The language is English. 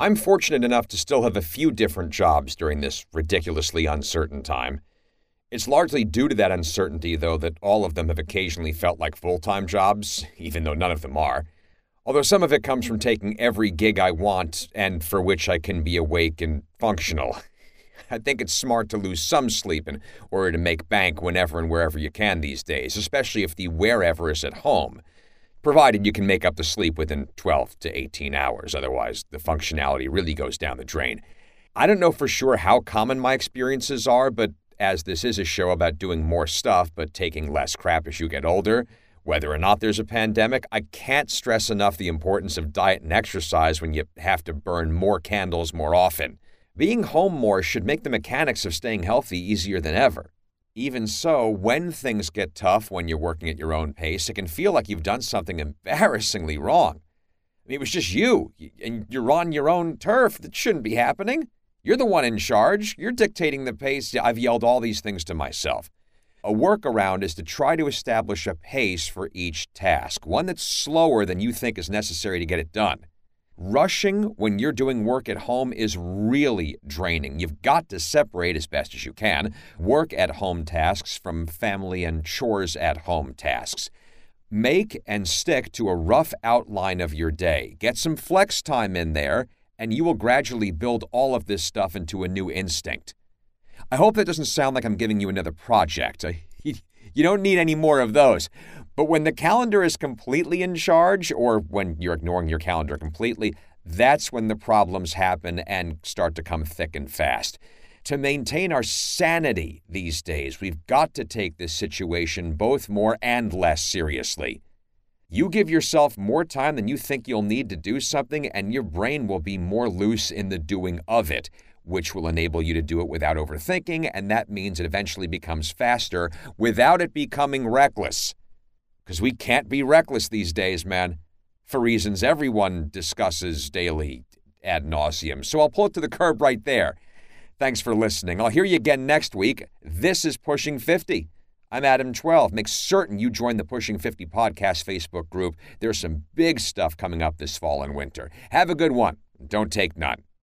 I'm fortunate enough to still have a few different jobs during this ridiculously uncertain time. It's largely due to that uncertainty, though, that all of them have occasionally felt like full time jobs, even though none of them are. Although some of it comes from taking every gig I want and for which I can be awake and functional. I think it's smart to lose some sleep in order to make bank whenever and wherever you can these days, especially if the wherever is at home, provided you can make up the sleep within 12 to 18 hours. Otherwise, the functionality really goes down the drain. I don't know for sure how common my experiences are, but as this is a show about doing more stuff but taking less crap as you get older, whether or not there's a pandemic, I can't stress enough the importance of diet and exercise when you have to burn more candles more often. Being home more should make the mechanics of staying healthy easier than ever. Even so, when things get tough when you're working at your own pace, it can feel like you've done something embarrassingly wrong. I mean, it was just you, and you're on your own turf. That shouldn't be happening. You're the one in charge. You're dictating the pace. I've yelled all these things to myself. A workaround is to try to establish a pace for each task, one that's slower than you think is necessary to get it done. Rushing when you're doing work at home is really draining. You've got to separate as best as you can work at home tasks from family and chores at home tasks. Make and stick to a rough outline of your day. Get some flex time in there, and you will gradually build all of this stuff into a new instinct. I hope that doesn't sound like I'm giving you another project. You don't need any more of those. But when the calendar is completely in charge, or when you're ignoring your calendar completely, that's when the problems happen and start to come thick and fast. To maintain our sanity these days, we've got to take this situation both more and less seriously. You give yourself more time than you think you'll need to do something, and your brain will be more loose in the doing of it which will enable you to do it without overthinking, and that means it eventually becomes faster without it becoming reckless. Because we can't be reckless these days, man, for reasons everyone discusses daily ad nauseum. So I'll pull it to the curb right there. Thanks for listening. I'll hear you again next week. This is Pushing 50. I'm Adam 12. Make certain you join the Pushing 50 podcast Facebook group. There's some big stuff coming up this fall and winter. Have a good one. Don't take none.